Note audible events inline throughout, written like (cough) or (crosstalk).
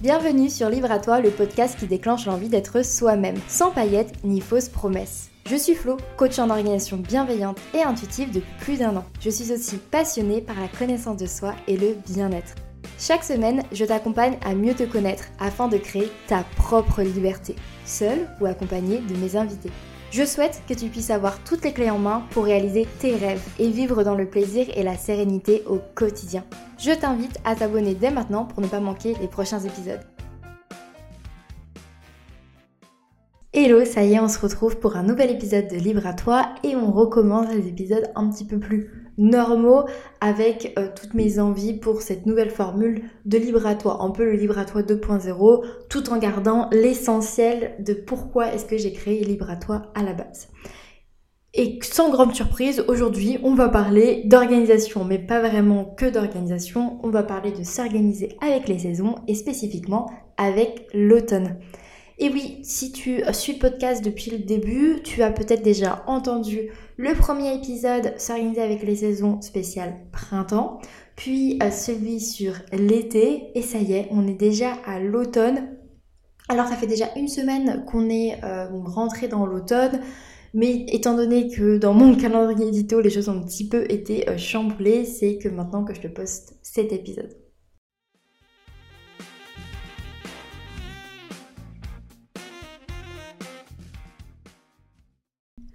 Bienvenue sur Libre à toi, le podcast qui déclenche l'envie d'être soi-même, sans paillettes ni fausses promesses. Je suis Flo, coach en organisation bienveillante et intuitive depuis plus d'un an. Je suis aussi passionnée par la connaissance de soi et le bien-être. Chaque semaine, je t'accompagne à mieux te connaître afin de créer ta propre liberté, seule ou accompagnée de mes invités. Je souhaite que tu puisses avoir toutes les clés en main pour réaliser tes rêves et vivre dans le plaisir et la sérénité au quotidien. Je t'invite à t'abonner dès maintenant pour ne pas manquer les prochains épisodes. Hello, ça y est, on se retrouve pour un nouvel épisode de Libre à toi et on recommence les épisodes un petit peu plus normaux avec euh, toutes mes envies pour cette nouvelle formule de Libre à toi, un peu le Libre à toi 2.0 tout en gardant l'essentiel de pourquoi est-ce que j'ai créé Libre à toi à la base. Et sans grande surprise, aujourd'hui, on va parler d'organisation, mais pas vraiment que d'organisation. On va parler de s'organiser avec les saisons et spécifiquement avec l'automne. Et oui, si tu suis le podcast depuis le début, tu as peut-être déjà entendu le premier épisode s'organiser avec les saisons spéciales printemps, puis euh, celui sur l'été, et ça y est, on est déjà à l'automne. Alors ça fait déjà une semaine qu'on est euh, rentré dans l'automne, mais étant donné que dans mon calendrier édito, les choses ont un petit peu été euh, chamboulées, c'est que maintenant que je te poste cet épisode.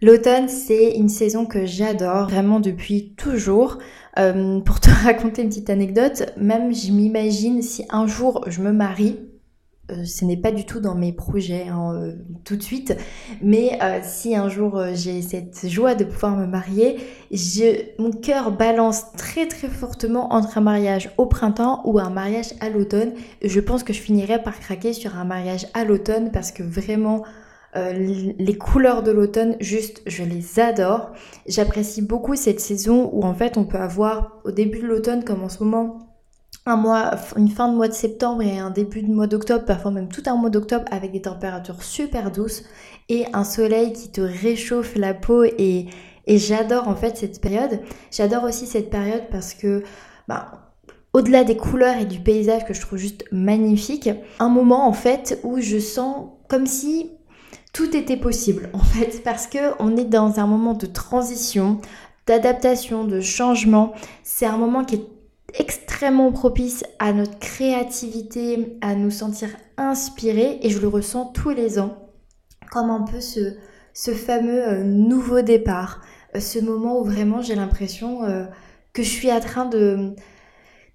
L'automne, c'est une saison que j'adore vraiment depuis toujours. Euh, pour te (laughs) raconter une petite anecdote, même je m'imagine si un jour je me marie, euh, ce n'est pas du tout dans mes projets hein, euh, tout de suite, mais si un jour j'ai cette joie de pouvoir me marier, mon cœur balance très très fortement entre un mariage au printemps ou un mariage à l'automne. Je pense que je finirai par craquer sur un mariage à l'automne parce que vraiment euh, les couleurs de l'automne, juste, je les adore. J'apprécie beaucoup cette saison où en fait on peut avoir au début de l'automne comme en ce moment un mois, une fin de mois de septembre et un début de mois d'octobre, parfois même tout un mois d'octobre avec des températures super douces et un soleil qui te réchauffe la peau et, j'adore en fait cette période. J'adore aussi cette période parce que bah, au-delà des couleurs et du paysage que je trouve juste magnifique, un moment en fait où je sens comme si tout était possible en fait parce que on est dans un moment de transition, d'adaptation, de changement. C'est un moment qui est extrêmement propice à notre créativité, à nous sentir inspirés et je le ressens tous les ans comme un peu ce, ce fameux euh, nouveau départ, euh, ce moment où vraiment j'ai l'impression euh, que je suis en train de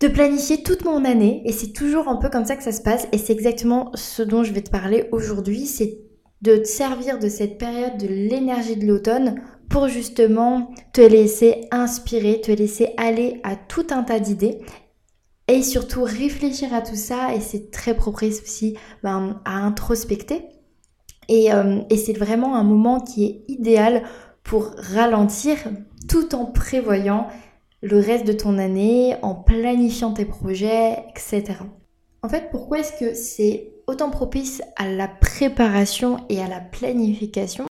de planifier toute mon année et c'est toujours un peu comme ça que ça se passe et c'est exactement ce dont je vais te parler aujourd'hui, c'est de te servir de cette période de l'énergie de l'automne pour justement te laisser inspirer, te laisser aller à tout un tas d'idées et surtout réfléchir à tout ça et c'est très propice aussi ben, à introspecter. Euh, et c'est vraiment un moment qui est idéal pour ralentir tout en prévoyant le reste de ton année, en planifiant tes projets, etc. En fait, pourquoi est-ce que c'est autant propice à la préparation et à la planification.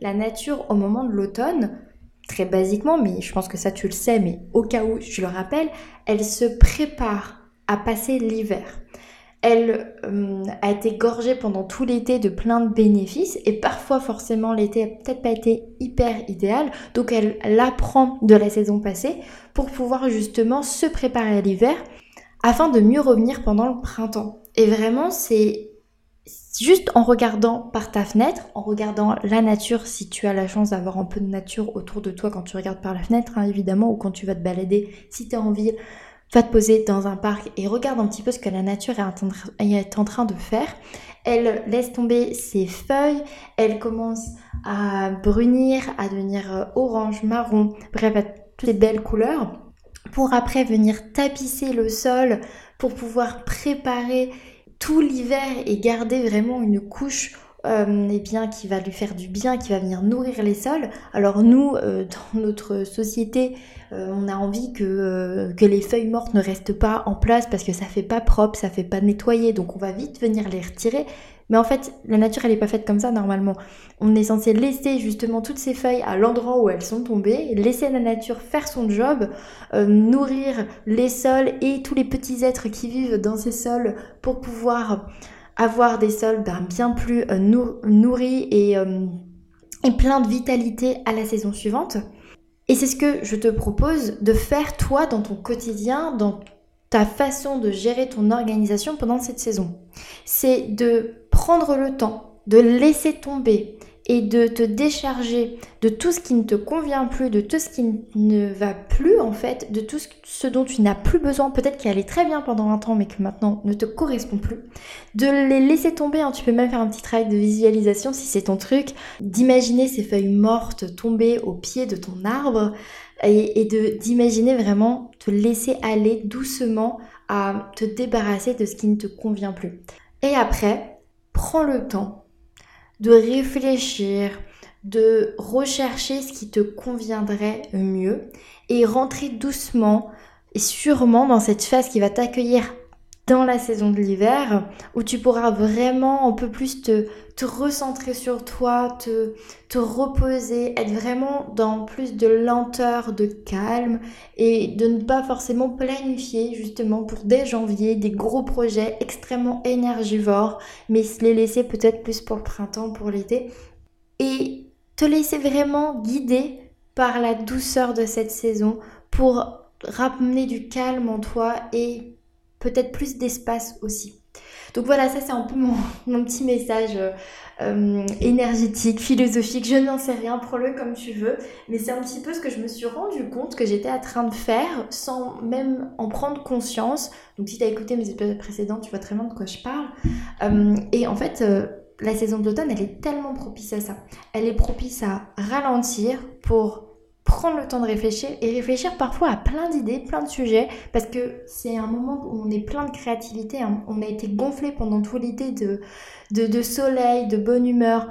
La nature au moment de l'automne, très basiquement, mais je pense que ça tu le sais, mais au cas où je le rappelle, elle se prépare à passer l'hiver. Elle euh, a été gorgée pendant tout l'été de plein de bénéfices et parfois forcément l'été n'a peut-être pas été hyper idéal, donc elle l'apprend de la saison passée pour pouvoir justement se préparer à l'hiver afin de mieux revenir pendant le printemps. Et vraiment, c'est juste en regardant par ta fenêtre, en regardant la nature, si tu as la chance d'avoir un peu de nature autour de toi quand tu regardes par la fenêtre, hein, évidemment, ou quand tu vas te balader, si tu as envie, va te poser dans un parc et regarde un petit peu ce que la nature est en train de faire. Elle laisse tomber ses feuilles, elle commence à brunir, à devenir euh, orange, marron, bref, à toutes les belles couleurs pour après venir tapisser le sol, pour pouvoir préparer tout l'hiver et garder vraiment une couche euh, eh bien, qui va lui faire du bien, qui va venir nourrir les sols. Alors nous, euh, dans notre société, euh, on a envie que, que les feuilles mortes ne restent pas en place parce que ça fait pas propre, ça fait pas nettoyer, donc on va vite venir les retirer. Mais en fait, la nature, elle n'est pas faite comme ça normalement. On est censé laisser justement toutes ces feuilles à l'endroit où elles sont tombées, laisser la nature faire son job, euh, nourrir les sols et tous les petits êtres qui vivent dans ces sols pour pouvoir avoir des sols ben, bien plus euh, nourris et, euh, et plein de vitalité à la saison suivante. Et c'est ce que je te propose de faire toi dans ton quotidien, dans ta façon de gérer ton organisation pendant cette saison. C'est de prendre le temps de laisser tomber et de te décharger de tout ce qui ne te convient plus, de tout ce qui ne va plus en fait, de tout ce dont tu n'as plus besoin, peut-être qui allait très bien pendant un temps mais que maintenant ne te correspond plus, de les laisser tomber, hein. tu peux même faire un petit travail de visualisation si c'est ton truc, d'imaginer ces feuilles mortes tomber au pied de ton arbre et, et d'imaginer vraiment te laisser aller doucement à te débarrasser de ce qui ne te convient plus. Et après, prends le temps de réfléchir, de rechercher ce qui te conviendrait mieux et rentrer doucement et sûrement dans cette phase qui va t'accueillir dans la saison de l'hiver où tu pourras vraiment un peu plus te, te recentrer sur toi, te, te reposer, être vraiment dans plus de lenteur, de calme et de ne pas forcément planifier justement pour dès janvier des gros projets extrêmement énergivores mais se les laisser peut-être plus pour le printemps, pour l'été et te laisser vraiment guider par la douceur de cette saison pour ramener du calme en toi et peut-être plus d'espace aussi. Donc voilà, ça c'est un peu (laughs) mon, petit message euh, euh, énergétique, philosophique, je n'en sais rien, prends-le comme tu veux, mais c'est un petit peu ce que je me suis rendu compte que j'étais en train de faire sans même en prendre conscience. Donc si tu as écouté mes épisodes précédents, tu vois très bien de quoi je parle. Euh, et en fait, la saison d'automne, elle est tellement propice à ça. Elle est propice à ralentir pour prendre le temps de réfléchir et réfléchir parfois à plein d'idées, plein de sujets, parce que c'est un moment où on est plein de créativité, hein. on a été gonflé pendant tout l'été de, de, soleil, de bonne humeur,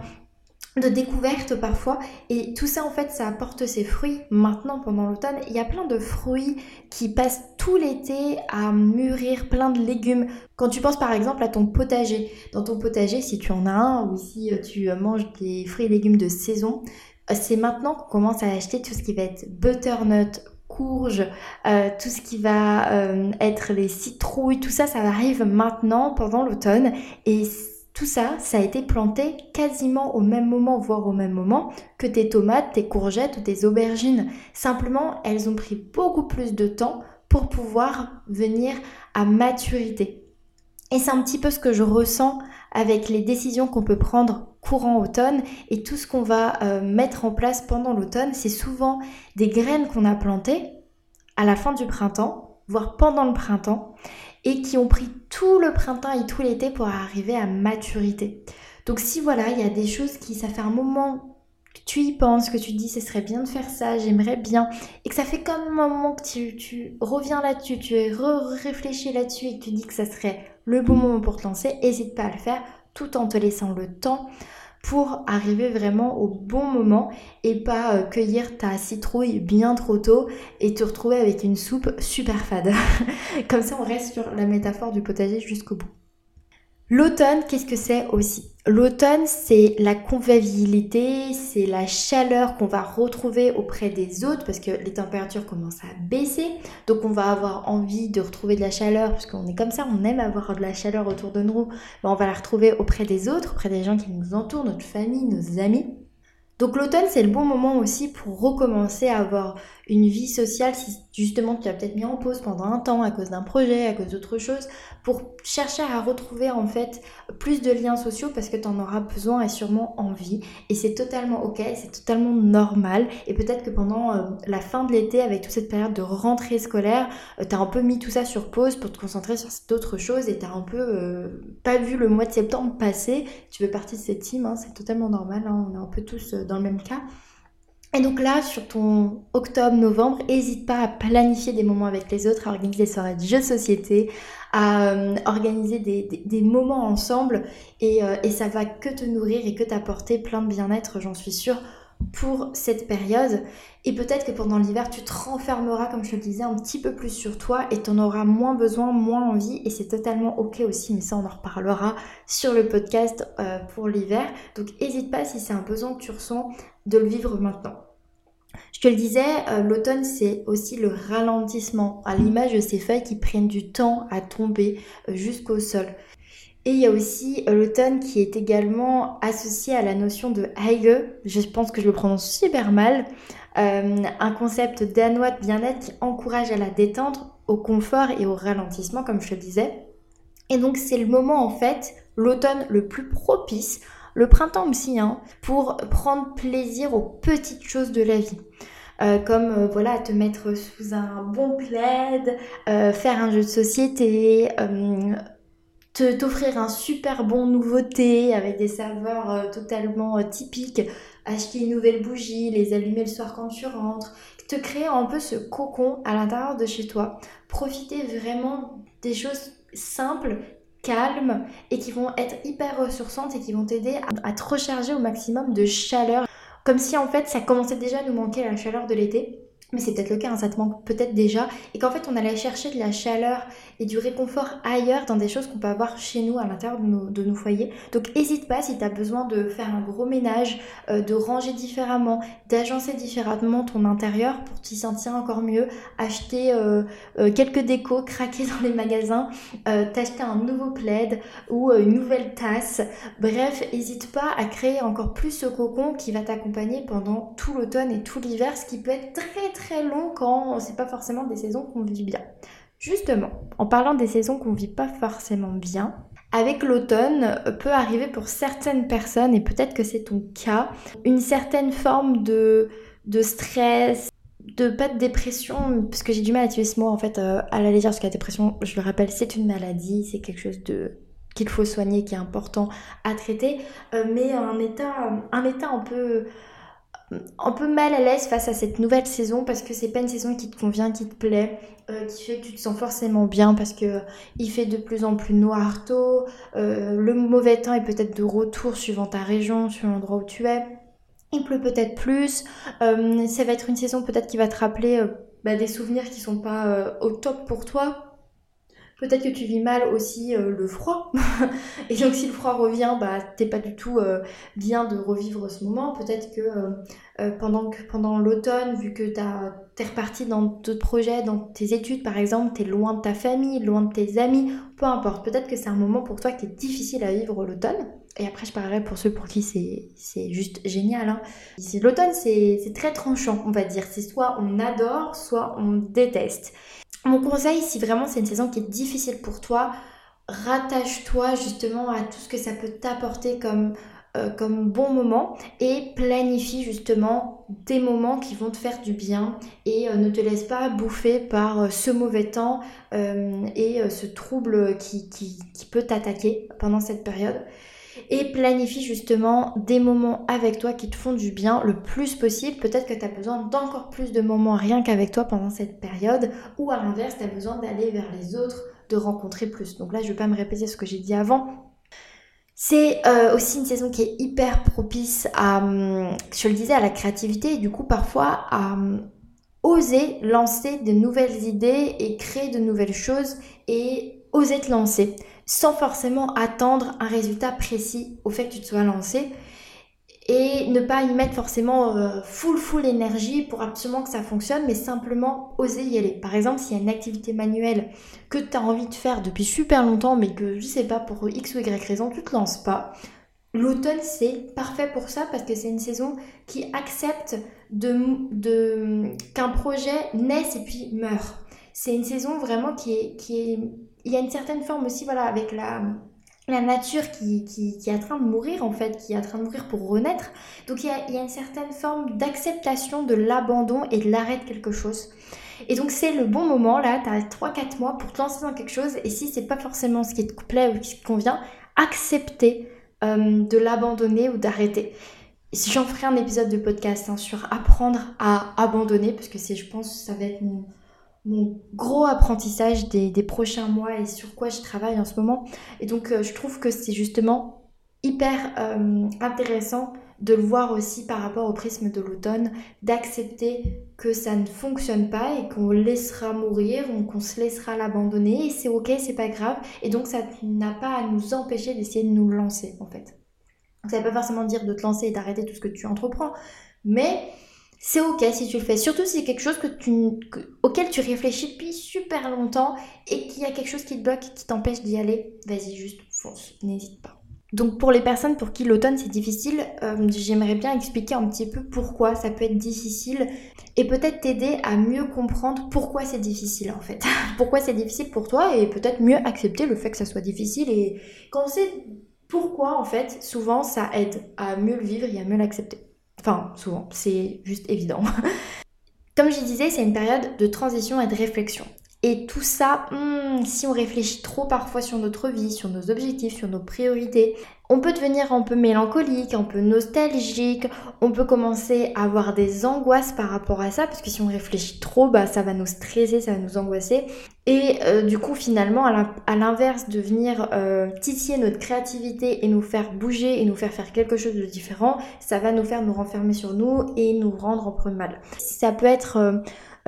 de découverte parfois. Et tout ça en fait ça apporte ses fruits maintenant pendant l'automne. Il y a plein de fruits qui passent tout l'été à mûrir plein de légumes. Quand tu penses par exemple à ton potager. Dans ton potager si tu en as un ou si tu manges des fruits et légumes de saison c'est maintenant qu'on commence à acheter tout ce qui va être butternut, courge, euh, tout ce qui va euh, être les citrouilles, tout ça, ça arrive maintenant pendant l'automne et tout ça, ça a été planté quasiment au même moment, voire au même moment que tes tomates, tes courgettes ou tes aubergines. Simplement, elles ont pris beaucoup plus de temps pour pouvoir venir à maturité. Et c'est un petit peu ce que je ressens avec les décisions qu'on peut prendre courant automne et tout ce qu'on va euh, mettre en place pendant l'automne. C'est souvent des graines qu'on a plantées à la fin du printemps, voire pendant le printemps, et qui ont pris tout le printemps et tout l'été pour arriver à maturité. Donc si voilà, il y a des choses qui, ça fait un moment que tu y penses, que tu te dis ce serait bien de faire ça, j'aimerais bien, et que ça fait comme un moment que tu, tu reviens là-dessus, tu es réfléchi là-dessus et que tu dis que ça serait le bon moment pour te lancer, n'hésite pas à le faire tout en te laissant le temps pour arriver vraiment au bon moment et pas euh, cueillir ta citrouille bien trop tôt et te retrouver avec une soupe super fade. (laughs) Comme ça on reste sur la métaphore du potager jusqu'au bout. L'automne, qu'est-ce que c'est aussi? L'automne, c'est la convivialité, c'est la chaleur qu'on va retrouver auprès des autres parce que les températures commencent à baisser. Donc on va avoir envie de retrouver de la chaleur parce qu'on est comme ça, on aime avoir de la chaleur autour de nous. on va la retrouver auprès des autres, auprès des gens qui nous entourent, notre famille, nos amis. Donc l'automne, c'est le bon moment aussi pour recommencer à avoir une vie sociale si justement tu as peut-être mis en pause pendant un temps à cause d'un projet, à cause d'autre chose, pour chercher à retrouver en fait plus de liens sociaux parce que tu en auras besoin et sûrement envie. Et c'est totalement ok, c'est totalement normal. Et peut-être que pendant euh, la fin de l'été, avec toute cette période de rentrée scolaire, euh, tu as un peu mis tout ça sur pause pour te concentrer sur d'autres choses et tu un peu euh, pas vu le mois de septembre passer. Tu veux partie de cette team, hein, c'est totalement normal, hein, on est un peu tous dans le même cas. Et donc là, sur ton octobre-novembre, n'hésite pas à planifier des moments avec les autres, à organiser des soirées de jeux de société, à euh, organiser des, moments ensemble et, euh, et, ça va que te nourrir et que t'apporter plein de bien-être, j'en suis sûre, pour cette période. Et peut-être que pendant l'hiver, tu te renfermeras, comme je le disais, un petit peu plus sur toi et tu en auras moins besoin, moins envie. Et c'est totalement ok aussi, mais ça, on en reparlera sur le podcast euh, pour l'hiver. Donc, n'hésite pas si c'est un besoin que tu ressens de le vivre maintenant. Je te le disais, euh, l'automne c'est aussi le ralentissement, à l'image de ces feuilles qui prennent du temps à tomber euh, jusqu'au sol. Et il y a aussi euh, l'automne qui est également associé à la notion de Heige, je pense que je le prononce super mal, un concept danois de bien-être qui encourage à la détente, au confort et au ralentissement comme je te le disais. Et donc c'est le moment en fait, l'automne le plus propice le printemps aussi, hein, pour prendre plaisir aux petites choses de la vie. Euh, comme euh, voilà te mettre sous un bon plaid, euh, faire un jeu de société, t'offrir un super bon nouveauté avec des saveurs totalement typiques, acheter une nouvelle bougie, les allumer le soir quand tu rentres, te créer un peu ce cocon à l'intérieur de chez toi, profiter vraiment des choses simples et qui vont être hyper ressourçantes et qui vont t'aider à, te recharger au maximum de chaleur. Comme si en fait ça commençait déjà à nous manquer la chaleur de l'été mais c'est peut-être le cas, hein, ça te manque peut-être déjà, et qu'en fait on allait chercher de la chaleur et du réconfort ailleurs dans des choses qu'on peut avoir chez nous à l'intérieur de nos, foyers. Donc n'hésite pas si tu as besoin de faire un gros ménage, euh, de ranger différemment, d'agencer différemment ton intérieur pour t'y sentir encore mieux, acheter euh, euh, quelques décos, craquer dans les magasins, t'acheter un nouveau plaid ou une nouvelle tasse. Bref, n'hésite pas à créer encore plus ce cocon qui va t'accompagner pendant tout l'automne et tout l'hiver, ce qui peut être très très long quand c'est pas forcément des saisons qu'on vit bien. Justement, en parlant des saisons qu'on vit pas forcément bien, avec l'automne peut arriver pour certaines personnes, et peut-être que c'est ton cas, une certaine forme de, stress, de pas de dépression, parce que j'ai du mal à utiliser ce mot en fait euh, à la légère, parce que la dépression, je le rappelle, c'est une maladie, c'est quelque chose de qu'il faut soigner, qui est important à traiter, euh, mais un état, un état un peu un peu mal à l'aise face à cette nouvelle saison parce que c'est pas une saison qui te convient, qui te plaît, euh, qui fait que tu te sens forcément bien parce que euh, il fait de plus en plus noir tôt, euh, le mauvais temps est peut-être de retour suivant ta région, suivant l'endroit où tu es. Il pleut peut-être plus, ça va être une saison peut-être qui va te rappeler bah, des souvenirs qui sont pas au top pour toi, Peut-être que tu vis mal aussi euh, le froid. (laughs) et donc si le froid revient, bah t'es pas du tout euh, bien de revivre ce moment. Peut-être que euh, pendant, pendant l'automne, vu que t'es reparti dans d'autres projets, dans tes études par exemple, t'es loin de ta famille, loin de tes amis, peu importe. Peut-être que c'est un moment pour toi qui est difficile à vivre l'automne. Et après, je parlerai pour ceux pour qui c'est juste génial. Hein. L'automne, c'est très tranchant, on va dire. C'est soit on adore, soit on déteste. Mon conseil, si vraiment c'est une saison qui est difficile pour toi, rattache-toi justement à tout ce que ça peut t'apporter comme, euh, bon moment et planifie justement des moments qui vont te faire du bien et euh, ne te laisse pas bouffer par euh, ce mauvais temps et ce trouble qui, qui peut t'attaquer pendant cette période et planifie justement des moments avec toi qui te font du bien le plus possible. Peut-être que tu as besoin d'encore plus de moments rien qu'avec toi pendant cette période ou à l'inverse, tu as besoin d'aller vers les autres, de rencontrer plus. Donc là, je ne vais pas me répéter ce que j'ai dit avant. C'est euh, aussi une saison qui est hyper propice à, hum, je le disais, à la créativité et du coup parfois à hum, oser lancer de nouvelles idées et créer de nouvelles choses et oser te lancer sans forcément attendre un résultat précis au fait que tu te sois lancé et ne pas y mettre forcément euh, full full énergie pour absolument que ça fonctionne, mais simplement oser y aller. Par exemple, s'il y a une activité manuelle que tu as envie de faire depuis super longtemps, mais que je sais pas pour X ou Y raison, tu te lances pas. L'automne, c'est parfait pour ça parce que c'est une saison qui accepte de, de qu'un projet naisse et puis meurt. C'est une saison vraiment qui est, qui est il y a une certaine forme aussi, voilà, avec la, la nature qui, qui, qui, est en train de mourir en fait, qui est en train de mourir pour renaître. Donc il y a, il y a une certaine forme d'acceptation de l'abandon et de l'arrêt de quelque chose. Et donc c'est le bon moment là, tu as 3-4 mois pour te lancer dans quelque chose et si c'est pas forcément ce qui te plaît ou qui te convient, accepter euh, de l'abandonner ou d'arrêter. J'en ferai un épisode de podcast hein, sur apprendre à abandonner parce que c'est je pense ça va être mon gros apprentissage des, prochains mois et sur quoi je travaille en ce moment. Et donc euh, je trouve que c'est justement hyper euh, intéressant de le voir aussi par rapport au prisme de l'automne, d'accepter que ça ne fonctionne pas et qu'on laissera mourir, ou qu'on se laissera l'abandonner et c'est ok, c'est pas grave. Et donc ça n'a pas à nous empêcher d'essayer de nous lancer en fait. ça ne veut pas forcément dire de te lancer et d'arrêter tout ce que tu entreprends, mais c'est ok si tu le fais. Surtout si c'est quelque chose que tu, auquel tu réfléchis depuis super longtemps et qu'il y a quelque chose qui te bloque, qui t'empêche d'y aller. Vas-y, juste fonce, n'hésite pas. Donc pour les personnes pour qui l'automne c'est difficile, euh, j'aimerais bien expliquer un petit peu pourquoi ça peut être difficile et peut-être t'aider à mieux comprendre pourquoi c'est difficile en fait. (laughs) pourquoi c'est difficile pour toi et peut-être mieux accepter le fait que ça soit difficile et quand on sait pourquoi en fait, souvent ça aide à mieux le vivre et à mieux l'accepter. Enfin, souvent, c'est juste évident. (laughs) Comme je disais, c'est une période de transition et de réflexion. Et tout ça, hmm, si on réfléchit trop parfois sur notre vie, sur nos objectifs, sur nos priorités, on peut devenir un peu mélancolique, un peu nostalgique, on peut commencer à avoir des angoisses par rapport à ça, parce que si on réfléchit trop, bah, ça va nous stresser, ça va nous angoisser. Et euh, du coup, finalement, à l'inverse de venir euh, titiller notre créativité et nous faire bouger et nous faire faire quelque chose de différent, ça va nous faire nous renfermer sur nous et nous rendre en peu mal. Ça peut être... Euh,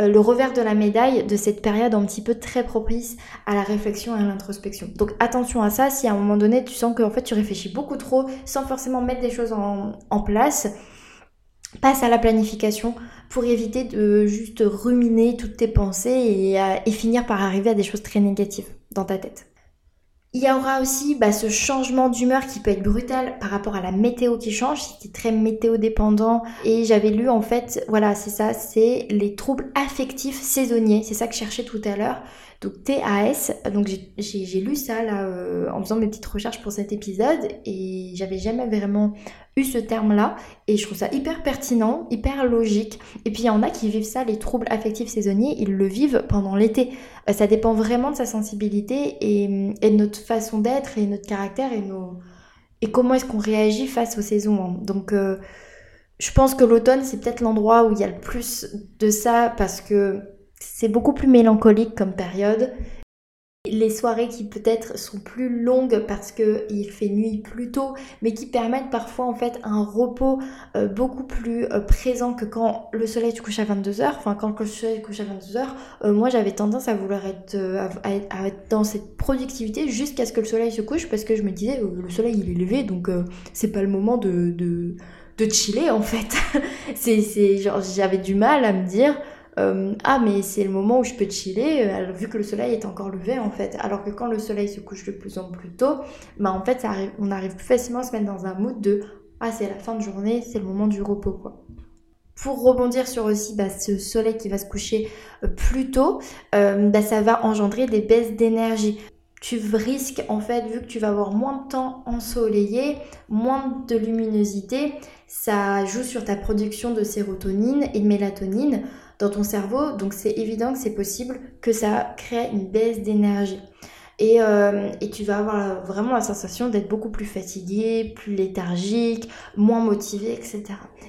le revers de la médaille de cette période un petit peu très propice à la réflexion et à l'introspection. Donc attention à ça, si à un moment donné tu sens que fait tu réfléchis beaucoup trop sans forcément mettre des choses en, place, passe à la planification pour éviter de juste ruminer toutes tes pensées et, euh, et finir par arriver à des choses très négatives dans ta tête. Il y aura aussi bah, ce changement d'humeur qui peut être brutal par rapport à la météo qui change, c'était très météo dépendant. Et j'avais lu en fait, voilà, c'est ça, c'est les troubles affectifs saisonniers, c'est ça que je cherchais tout à l'heure. Donc TAS, donc j'ai lu ça là euh, en faisant mes petites recherches pour cet épisode et j'avais jamais vraiment eu ce terme-là et je trouve ça hyper pertinent, hyper logique. Et puis il y en a qui vivent ça, les troubles affectifs saisonniers, ils le vivent pendant l'été. Euh, ça dépend vraiment de sa sensibilité et, de notre façon d'être et notre caractère et, nos, et comment est-ce qu'on réagit face aux saisons. Donc euh, je pense que l'automne c'est peut-être l'endroit où il y a le plus de ça parce que c'est beaucoup plus mélancolique comme période. Les soirées qui peut-être sont plus longues parce qu'il fait nuit plus tôt, mais qui permettent parfois en fait un repos euh, beaucoup plus euh, présent que quand le soleil se couche à 22h. Enfin, quand le soleil se couche à 22h, euh, moi j'avais tendance à vouloir être, à être, dans cette productivité jusqu'à ce que le soleil se couche parce que je me disais le soleil il est levé donc c'est pas le moment de, de, de chiller en fait. (laughs) c'est genre j'avais du mal à me dire euh, ah mais c'est le moment où je peux chiller euh, vu que le soleil est encore levé en fait. Alors que quand le soleil se couche de plus en plus tôt bah en fait on arrive plus facilement à se mettre dans un mood de ah c'est la fin de journée c'est le moment du repos quoi. Pour rebondir sur aussi bah, ce soleil qui va se coucher euh, plus tôt, bah, ça va engendrer des baisses d'énergie. Tu risques en fait, vu que tu vas avoir moins de temps ensoleillé, moins de luminosité, ça joue sur ta production de sérotonine et de mélatonine dans ton cerveau. Donc c'est évident que c'est possible que ça crée une baisse d'énergie. Et, euh, et, tu vas avoir vraiment la sensation d'être beaucoup plus fatigué, plus léthargique, moins motivé, etc.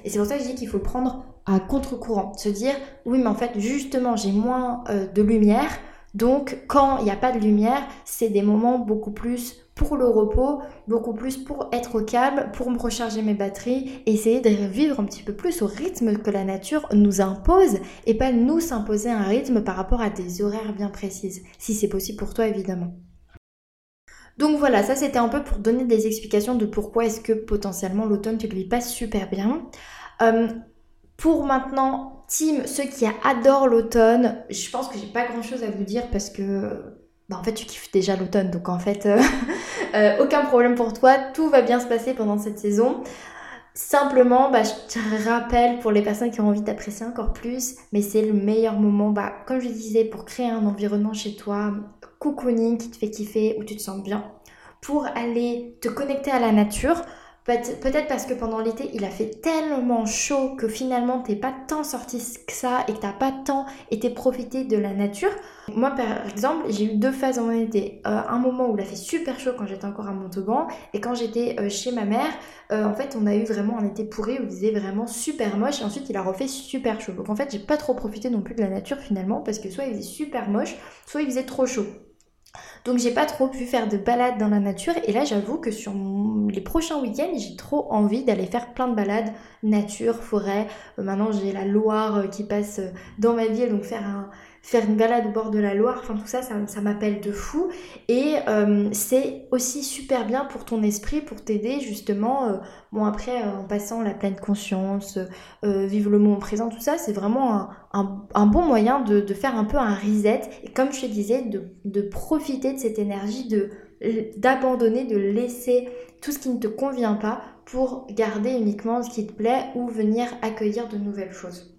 Et c'est pour ça que je dis qu'il faut prendre à contre-courant, se dire oui mais en fait justement j'ai moins euh, de lumière, donc quand il n'y a pas de lumière, c'est des moments beaucoup plus pour le repos, beaucoup plus pour être au calme, pour me recharger mes batteries, essayer de vivre un petit peu plus au rythme que la nature nous impose et pas nous s'imposer un rythme par rapport à des horaires bien précises, si c'est possible pour toi évidemment. Donc voilà, ça c'était un peu pour donner des explications de pourquoi est-ce que potentiellement l'automne tu le vis pas super bien. Euh, pour maintenant, team, ceux qui adorent l'automne, je pense que j'ai pas grand chose à vous dire parce que bah, en fait tu kiffes déjà l'automne donc en fait euh, (laughs) euh, aucun problème pour toi, tout va bien se passer pendant cette saison. Simplement, bah, je te rappelle pour les personnes qui ont envie d'apprécier encore plus, mais c'est le meilleur moment, bah, comme je disais, pour créer un environnement chez toi, cocooning qui te fait kiffer, où tu te sens bien, pour aller te connecter à la nature, Peut-être parce que pendant l'été, il a fait tellement chaud que finalement, t'es pas tant sorti que ça et que t'as pas tant été profité de la nature. Moi, par exemple, j'ai eu deux phases en été. Euh, un moment où il a fait super chaud quand j'étais encore à Montauban et quand j'étais euh, chez ma mère, euh, en fait, on a eu vraiment un été pourri où il faisait vraiment super moche et ensuite il a refait super chaud. Donc en fait, j'ai pas trop profité non plus de la nature finalement parce que soit il faisait super moche, soit il faisait trop chaud. Donc j'ai pas trop pu faire de balades dans la nature et là j'avoue que sur les prochains week-ends j'ai trop envie d'aller faire plein de balades nature, forêt. Euh, maintenant j'ai la Loire euh, qui passe euh, dans ma ville donc faire un, faire une balade au bord de la Loire, enfin tout ça, ça, m'appelle de fou. Et c'est aussi super bien pour ton esprit, pour t'aider justement. Bon après, en passant la pleine conscience, vivre le moment présent, tout ça, c'est vraiment un, bon moyen de, faire un peu un reset. Et comme je te disais, de, de profiter de cette énergie, d'abandonner, de laisser tout ce qui ne te convient pas pour garder uniquement ce qui te plaît ou venir accueillir de nouvelles choses.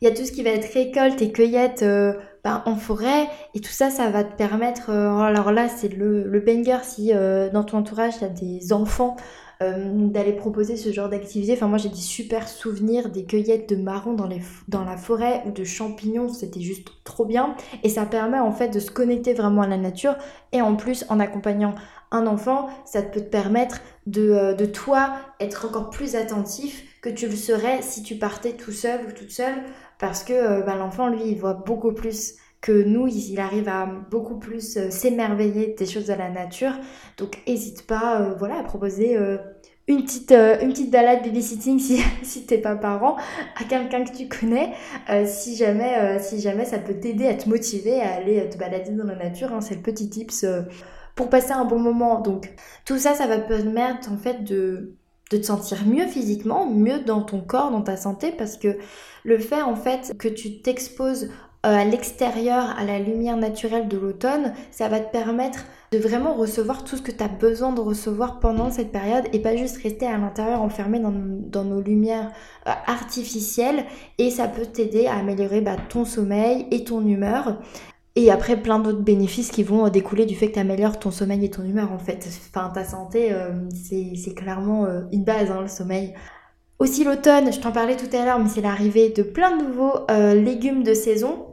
Il y a tout ce qui va être récolte et cueillette euh, ben, en forêt. Et tout ça, ça va te permettre... Euh, alors là, c'est le, le banger si euh, dans ton entourage, tu as des enfants d'aller proposer ce genre d'activité. Enfin, moi, j'ai des super souvenirs des cueillettes de marrons dans, les, dans la forêt ou de champignons. C'était juste trop bien. Et ça permet en fait de se connecter vraiment à la nature. Et en plus, en accompagnant un enfant, ça peut te permettre de, de toi être encore plus attentif que tu le serais si tu partais tout seul ou toute seule parce que euh, bah, l'enfant, lui, il voit beaucoup plus que nous, il arrive à beaucoup plus euh, s'émerveiller des choses de la nature. Donc, n'hésite pas euh, voilà, à proposer une, petite, une petite balade babysitting si, (laughs) si t'es pas parent à quelqu'un que tu connais, si, jamais, si jamais ça peut t'aider à te motiver à aller te balader dans la nature. Hein. c'est le petit tips pour passer un bon moment. Donc, tout ça, ça va permettre en fait de de te sentir mieux physiquement, mieux dans ton corps, dans ta santé, parce que le fait en fait que tu t'exposes euh, à l'extérieur, à la lumière naturelle de l'automne, ça va te permettre de vraiment recevoir tout ce que tu as besoin de recevoir pendant cette période et pas juste rester à l'intérieur enfermé dans, nos lumières euh, artificielles et ça peut t'aider à améliorer bah, ton sommeil et ton humeur. Et après, plein d'autres bénéfices qui vont découler du fait que tu améliores ton sommeil et ton humeur, en fait. Enfin, ta santé, euh, c'est clairement euh, une base, hein, le sommeil. Aussi l'automne, je t'en parlais tout à l'heure, mais c'est l'arrivée de plein de nouveaux euh, légumes de saison.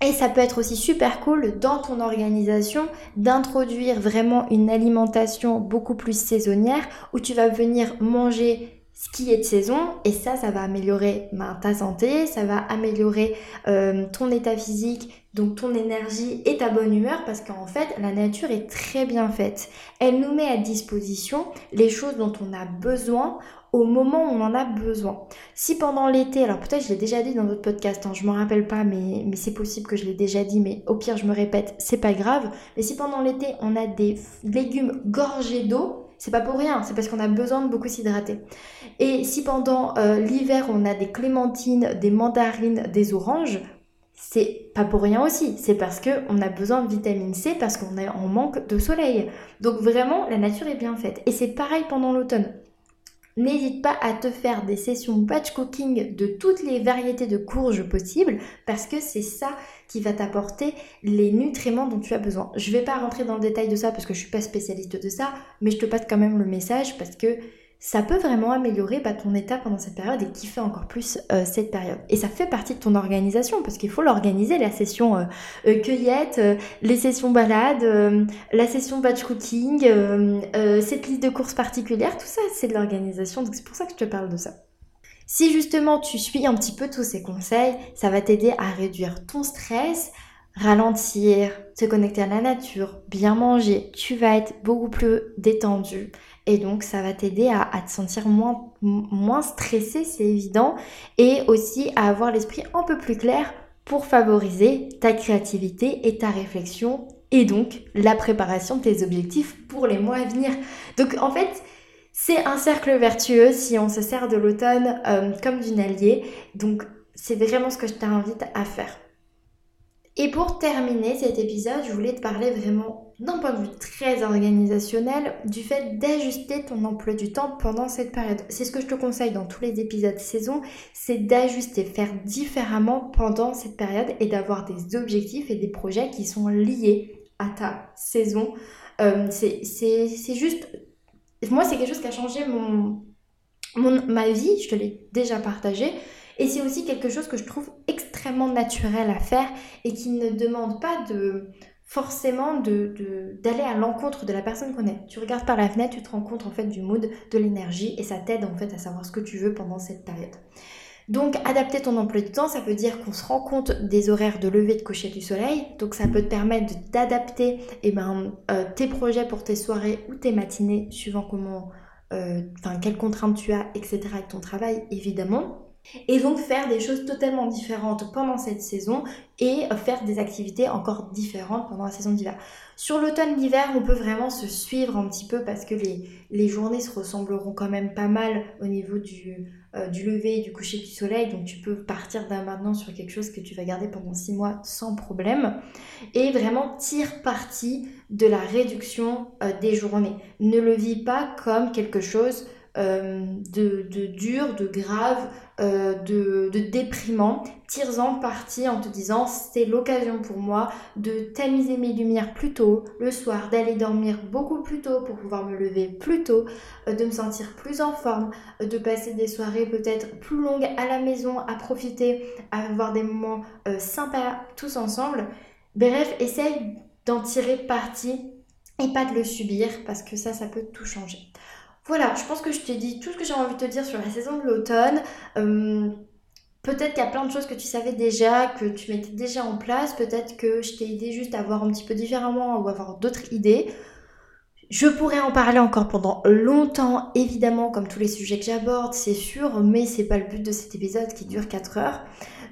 Et ça peut être aussi super cool dans ton organisation d'introduire vraiment une alimentation beaucoup plus saisonnière où tu vas venir manger ce qui est de saison et ça, ça va améliorer ben, ta santé, ça va améliorer euh, ton état physique, donc ton énergie et ta bonne humeur parce qu'en fait, la nature est très bien faite. Elle nous met à disposition les choses dont on a besoin au moment où on en a besoin. Si pendant l'été, alors peut-être je l'ai déjà dit dans d'autres podcasts, hein, je m'en rappelle pas, mais, mais c'est possible que je l'ai déjà dit, mais au pire je me répète, c'est pas grave. Mais si pendant l'été on a des légumes gorgés d'eau, c'est pas pour rien, c'est parce qu'on a besoin de beaucoup s'hydrater. Et si pendant euh, l'hiver on a des clémentines, des mandarines, des oranges, c'est pas pour rien aussi, c'est parce qu'on a besoin de vitamine C parce qu'on est en manque de soleil. Donc vraiment, la nature est bien faite. Et c'est pareil pendant l'automne. N'hésite pas à te faire des sessions batch cooking de toutes les variétés de courges possibles parce que c'est ça qui va t'apporter les nutriments dont tu as besoin. Je ne vais pas rentrer dans le détail de ça parce que je ne suis pas spécialiste de ça, mais je te passe quand même le message parce que ça peut vraiment améliorer bah, ton état pendant cette période et kiffer encore plus euh, cette période. Et ça fait partie de ton organisation parce qu'il faut l'organiser, la session euh, euh, cueillette, les sessions balade, la session batch cooking, cette liste de courses particulières, tout ça c'est de l'organisation, donc c'est pour ça que je te parle de ça. Si justement tu suis un petit peu tous ces conseils, ça va t'aider à réduire ton stress, ralentir, te connecter à la nature, bien manger, tu vas être beaucoup plus détendu et donc, ça va t'aider à, te sentir moins, moins stressé, c'est évident, et aussi à avoir l'esprit un peu plus clair pour favoriser ta créativité et ta réflexion, et donc la préparation de tes objectifs pour les mois à venir. Donc, en fait, c'est un cercle vertueux si on se sert de l'automne euh, comme d'une alliée. Donc, c'est vraiment ce que je t'invite à faire. Et pour terminer cet épisode, je voulais te parler vraiment d'un point de vue très organisationnel du fait d'ajuster ton emploi du temps pendant cette période. C'est ce que je te conseille dans tous les épisodes saison, c'est d'ajuster, faire différemment pendant cette période et d'avoir des objectifs et des projets qui sont liés à ta saison. Euh, c'est juste... Moi, c'est quelque chose qui a changé mon, mon, ma vie, je te l'ai déjà partagé. Et c'est aussi quelque chose que je trouve extrêmement naturel à faire et qui ne demande pas de forcément de, d'aller à l'encontre de la personne qu'on est. Tu regardes par la fenêtre, tu te rends compte en fait du mood, de l'énergie et ça t'aide en fait à savoir ce que tu veux pendant cette période. Donc adapter ton emploi du temps, ça veut dire qu'on se rend compte des horaires de lever de coucher du soleil. Donc ça peut te permettre d'adapter eh ben, euh, tes projets pour tes soirées ou tes matinées, suivant comment, euh, enfin quelles contraintes tu as, etc. avec ton travail évidemment et donc faire des choses totalement différentes pendant cette saison et faire des activités encore différentes pendant la saison d'hiver. Sur l'automne, l'hiver, on peut vraiment se suivre un petit peu parce que les, les journées se ressembleront quand même pas mal au niveau du, euh, du lever et du coucher du soleil. Donc tu peux partir d'un maintenant sur quelque chose que tu vas garder pendant 6 mois sans problème. Et vraiment tire parti de la réduction euh, des journées. Ne le vis pas comme quelque chose euh, de, de, dur, de grave, euh, de, de, déprimant. Tire-en parti en te disant c'est l'occasion pour moi de tamiser mes lumières plus tôt le soir, d'aller dormir beaucoup plus tôt pour pouvoir me lever plus tôt, euh, de me sentir plus en forme, de passer des soirées peut-être plus longues à la maison, à profiter, à avoir des moments sympas tous ensemble. Bref, essaye d'en tirer parti et pas de le subir parce que ça, ça peut tout changer. Voilà, je pense que je t'ai dit tout ce que j'ai envie de te dire sur la saison de l'automne. Euh, peut-être qu'il y a plein de choses que tu savais déjà, que tu mettais déjà en place. Peut-être que je t'ai aidé juste à voir un petit peu différemment ou à avoir d'autres idées. Je pourrais en parler encore pendant longtemps, évidemment, comme tous les sujets que j'aborde, c'est sûr, mais c'est pas le but de cet épisode qui dure 4 heures.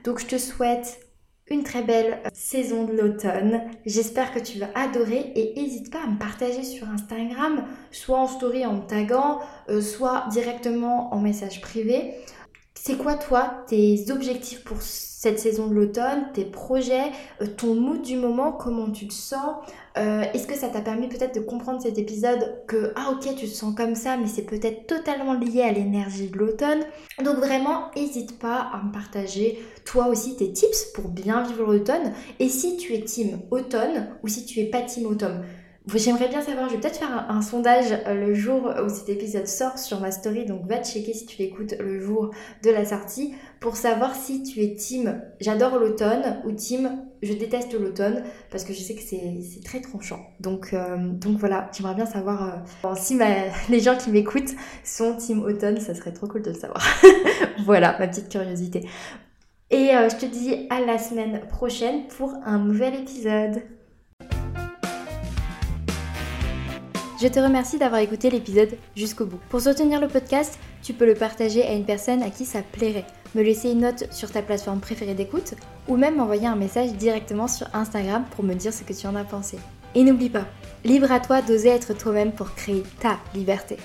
Donc je te souhaite une très belle euh, saison de l'automne. J'espère que tu vas adorer et n'hésite pas à me partager sur Instagram, soit en story en me taguant, euh, soit directement en message privé. C'est quoi toi tes objectifs pour cette saison de l'automne, tes projets, euh, ton mood du moment, comment tu te sens euh, Est-ce que ça t'a permis peut-être de comprendre cet épisode que ah ok tu te sens comme ça mais c'est peut-être totalement lié à l'énergie de l'automne Donc vraiment n'hésite pas à me partager toi aussi tes tips pour bien vivre l'automne et si tu es team automne ou si tu es pas team automne. J'aimerais bien savoir, je vais peut-être faire un, sondage euh, le jour où cet épisode sort sur ma story, donc va checker si tu l'écoutes le jour de la sortie pour savoir si tu es team j'adore l'automne ou team je déteste l'automne parce que je sais que c'est très tranchant. Donc, euh, donc voilà, j'aimerais bien savoir euh, si (laughs) les gens qui m'écoutent sont team automne, ça serait trop cool de le savoir. (laughs) voilà, ma petite curiosité. Et je te dis à la semaine prochaine pour un nouvel épisode. Je te remercie d'avoir écouté l'épisode jusqu'au bout. Pour soutenir le podcast, tu peux le partager à une personne à qui ça plairait, me laisser une note sur ta plateforme préférée d'écoute ou même m'envoyer un message directement sur Instagram pour me dire ce que tu en as pensé. Et n'oublie pas, libre à toi d'oser être toi-même pour créer ta liberté.